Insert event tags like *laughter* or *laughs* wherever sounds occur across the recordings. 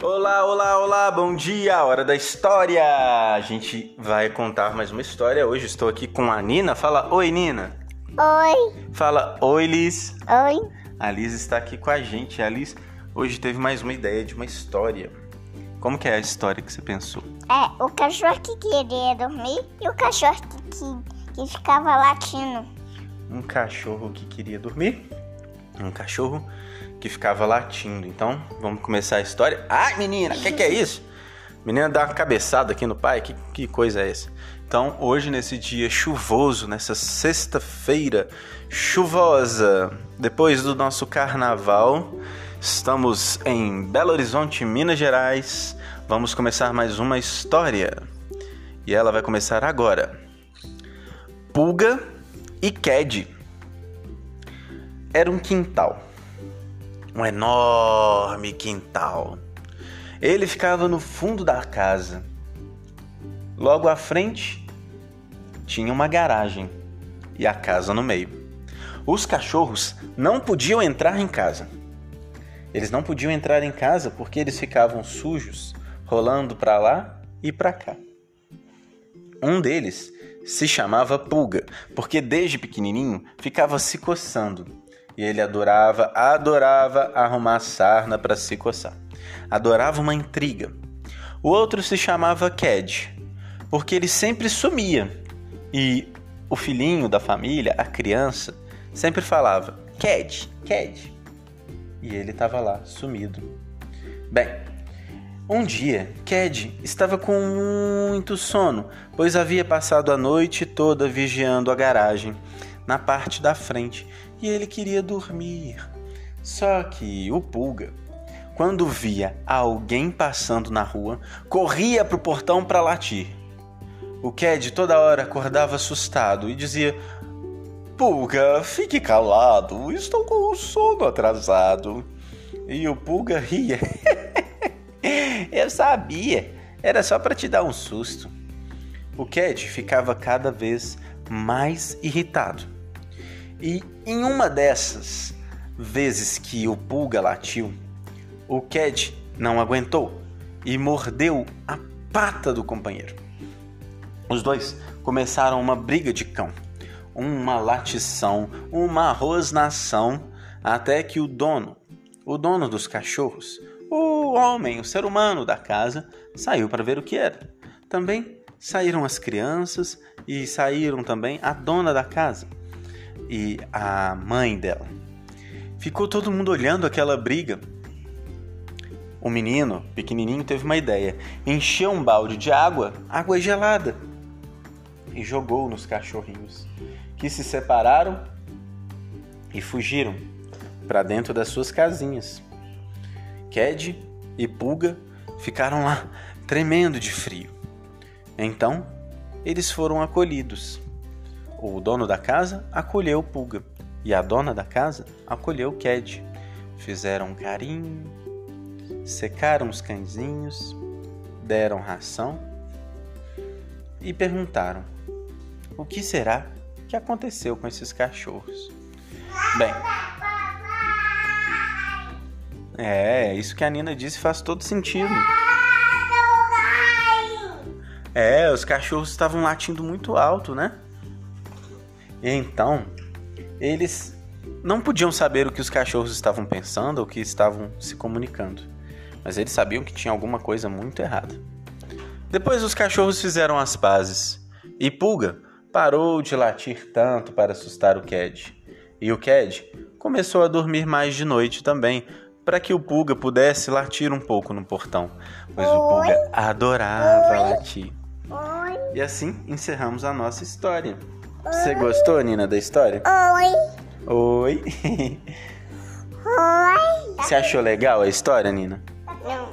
Olá, olá, olá, bom dia, hora da história! A gente vai contar mais uma história. Hoje estou aqui com a Nina. Fala oi, Nina. Oi. Fala oi, Liz. Oi. A Liz está aqui com a gente. A Liz hoje teve mais uma ideia de uma história. Como que é a história que você pensou? É, o cachorro que queria dormir e o cachorro que, que, que ficava latindo. Um cachorro que queria dormir, um cachorro que ficava latindo. Então, vamos começar a história. Ai, menina, o que, que é isso? Menina dá uma cabeçada aqui no pai, que, que coisa é essa? Então, hoje, nesse dia chuvoso, nessa sexta-feira chuvosa, depois do nosso carnaval, estamos em Belo Horizonte, Minas Gerais. Vamos começar mais uma história. E ela vai começar agora. Pulga e Ked. Era um quintal um enorme quintal. Ele ficava no fundo da casa. Logo à frente tinha uma garagem e a casa no meio. Os cachorros não podiam entrar em casa. Eles não podiam entrar em casa porque eles ficavam sujos, rolando para lá e para cá. Um deles se chamava Pulga, porque desde pequenininho ficava se coçando e ele adorava, adorava arrumar sarna para se coçar. Adorava uma intriga. O outro se chamava Ked, porque ele sempre sumia. E o filhinho da família, a criança, sempre falava: Ked, Ked. E ele estava lá, sumido. Bem, um dia, Ked estava com muito sono, pois havia passado a noite toda vigiando a garagem na parte da frente e ele queria dormir. Só que o Pulga, quando via alguém passando na rua, corria para o portão para latir. O Ked toda hora acordava assustado e dizia: Pulga, fique calado, estou com o sono atrasado. E o Pulga ria. *laughs* Eu sabia, era só para te dar um susto. O Ked ficava cada vez mais irritado e em uma dessas vezes que o pulga latiu, o Ked não aguentou e mordeu a pata do companheiro. Os dois começaram uma briga de cão, uma latição, uma rosnação, até que o dono, o dono dos cachorros, o homem, o ser humano da casa, saiu para ver o que era. Também saíram as crianças e saíram também a dona da casa e a mãe dela. Ficou todo mundo olhando aquela briga. O menino, pequenininho, teve uma ideia. Encheu um balde de água, água gelada, e jogou nos cachorrinhos, que se separaram e fugiram para dentro das suas casinhas. Ked e Pulga ficaram lá, tremendo de frio. Então, eles foram acolhidos. O dono da casa acolheu Pulga e a dona da casa acolheu Ked. Fizeram carinho, secaram os cãezinhos, deram ração e perguntaram: o que será que aconteceu com esses cachorros? Bem, é, isso que a Nina disse faz todo sentido. É, os cachorros estavam latindo muito alto, né? Então, eles não podiam saber o que os cachorros estavam pensando ou que estavam se comunicando, mas eles sabiam que tinha alguma coisa muito errada. Depois os cachorros fizeram as pazes e Pulga parou de latir tanto para assustar o Ked. E o Ked começou a dormir mais de noite também, para que o Pulga pudesse latir um pouco no portão, pois o Pulga adorava Oi. latir. Oi. E assim encerramos a nossa história. Você gostou, Nina, da história? Oi. Oi. Oi. Você achou legal a história, Nina? Não.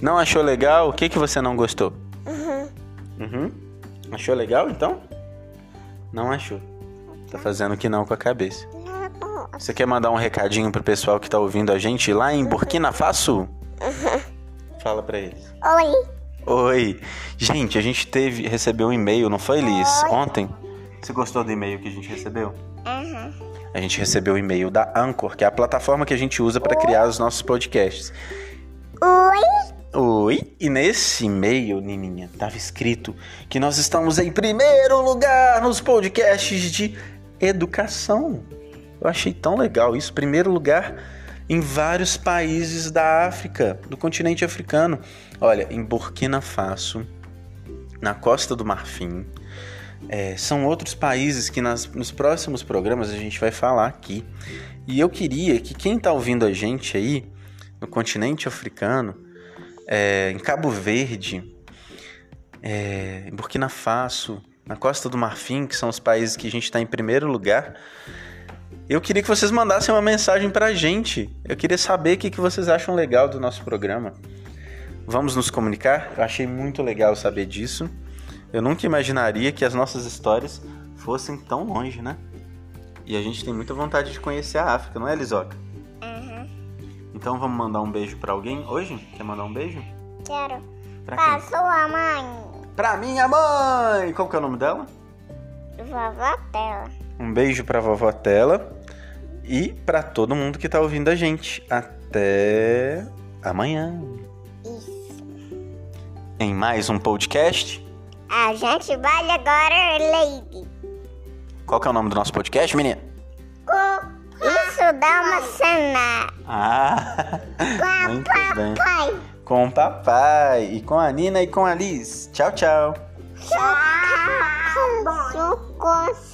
Não achou legal? O que, que você não gostou? Uhum. Uhum. Achou legal, então? Não achou. Tá fazendo que não com a cabeça. Você quer mandar um recadinho pro pessoal que tá ouvindo a gente lá em Burkina Faso? Fala pra eles. Oi. Oi. Gente, a gente teve, recebeu um e-mail, não foi, Liz? Ontem. Você gostou do e-mail que a gente recebeu? Uhum. A gente recebeu o e-mail da Anchor, que é a plataforma que a gente usa para criar os nossos podcasts. Oi. Oi, e nesse e-mail, Nininha, tava escrito que nós estamos em primeiro lugar nos podcasts de educação. Eu achei tão legal isso, primeiro lugar em vários países da África, do continente africano. Olha, em Burkina Faso, na Costa do Marfim, é, são outros países que nas, nos próximos programas a gente vai falar aqui. E eu queria que quem está ouvindo a gente aí no continente africano, é, em Cabo Verde, é, em Burkina Faso, na Costa do Marfim, que são os países que a gente está em primeiro lugar, eu queria que vocês mandassem uma mensagem para a gente. Eu queria saber o que, que vocês acham legal do nosso programa. Vamos nos comunicar? Eu achei muito legal saber disso. Eu nunca imaginaria que as nossas histórias fossem tão longe, né? E a gente tem muita vontade de conhecer a África, não é, Lisoca? Uhum. Então vamos mandar um beijo para alguém hoje? Quer mandar um beijo? Quero. Pra Pra sua mãe. Pra minha mãe! Qual que é o nome dela? Vovó Tela. Um beijo pra vovó Tela e pra todo mundo que tá ouvindo a gente. Até amanhã. Isso. Em mais um podcast. A gente vai agora, Lady. Qual que é o nome do nosso podcast, menina? Com isso dá uma cena. Ah, Com muito a bem. papai. Com o papai e com a Nina e com a Liz. Tchau, tchau. Tchau. Tchau.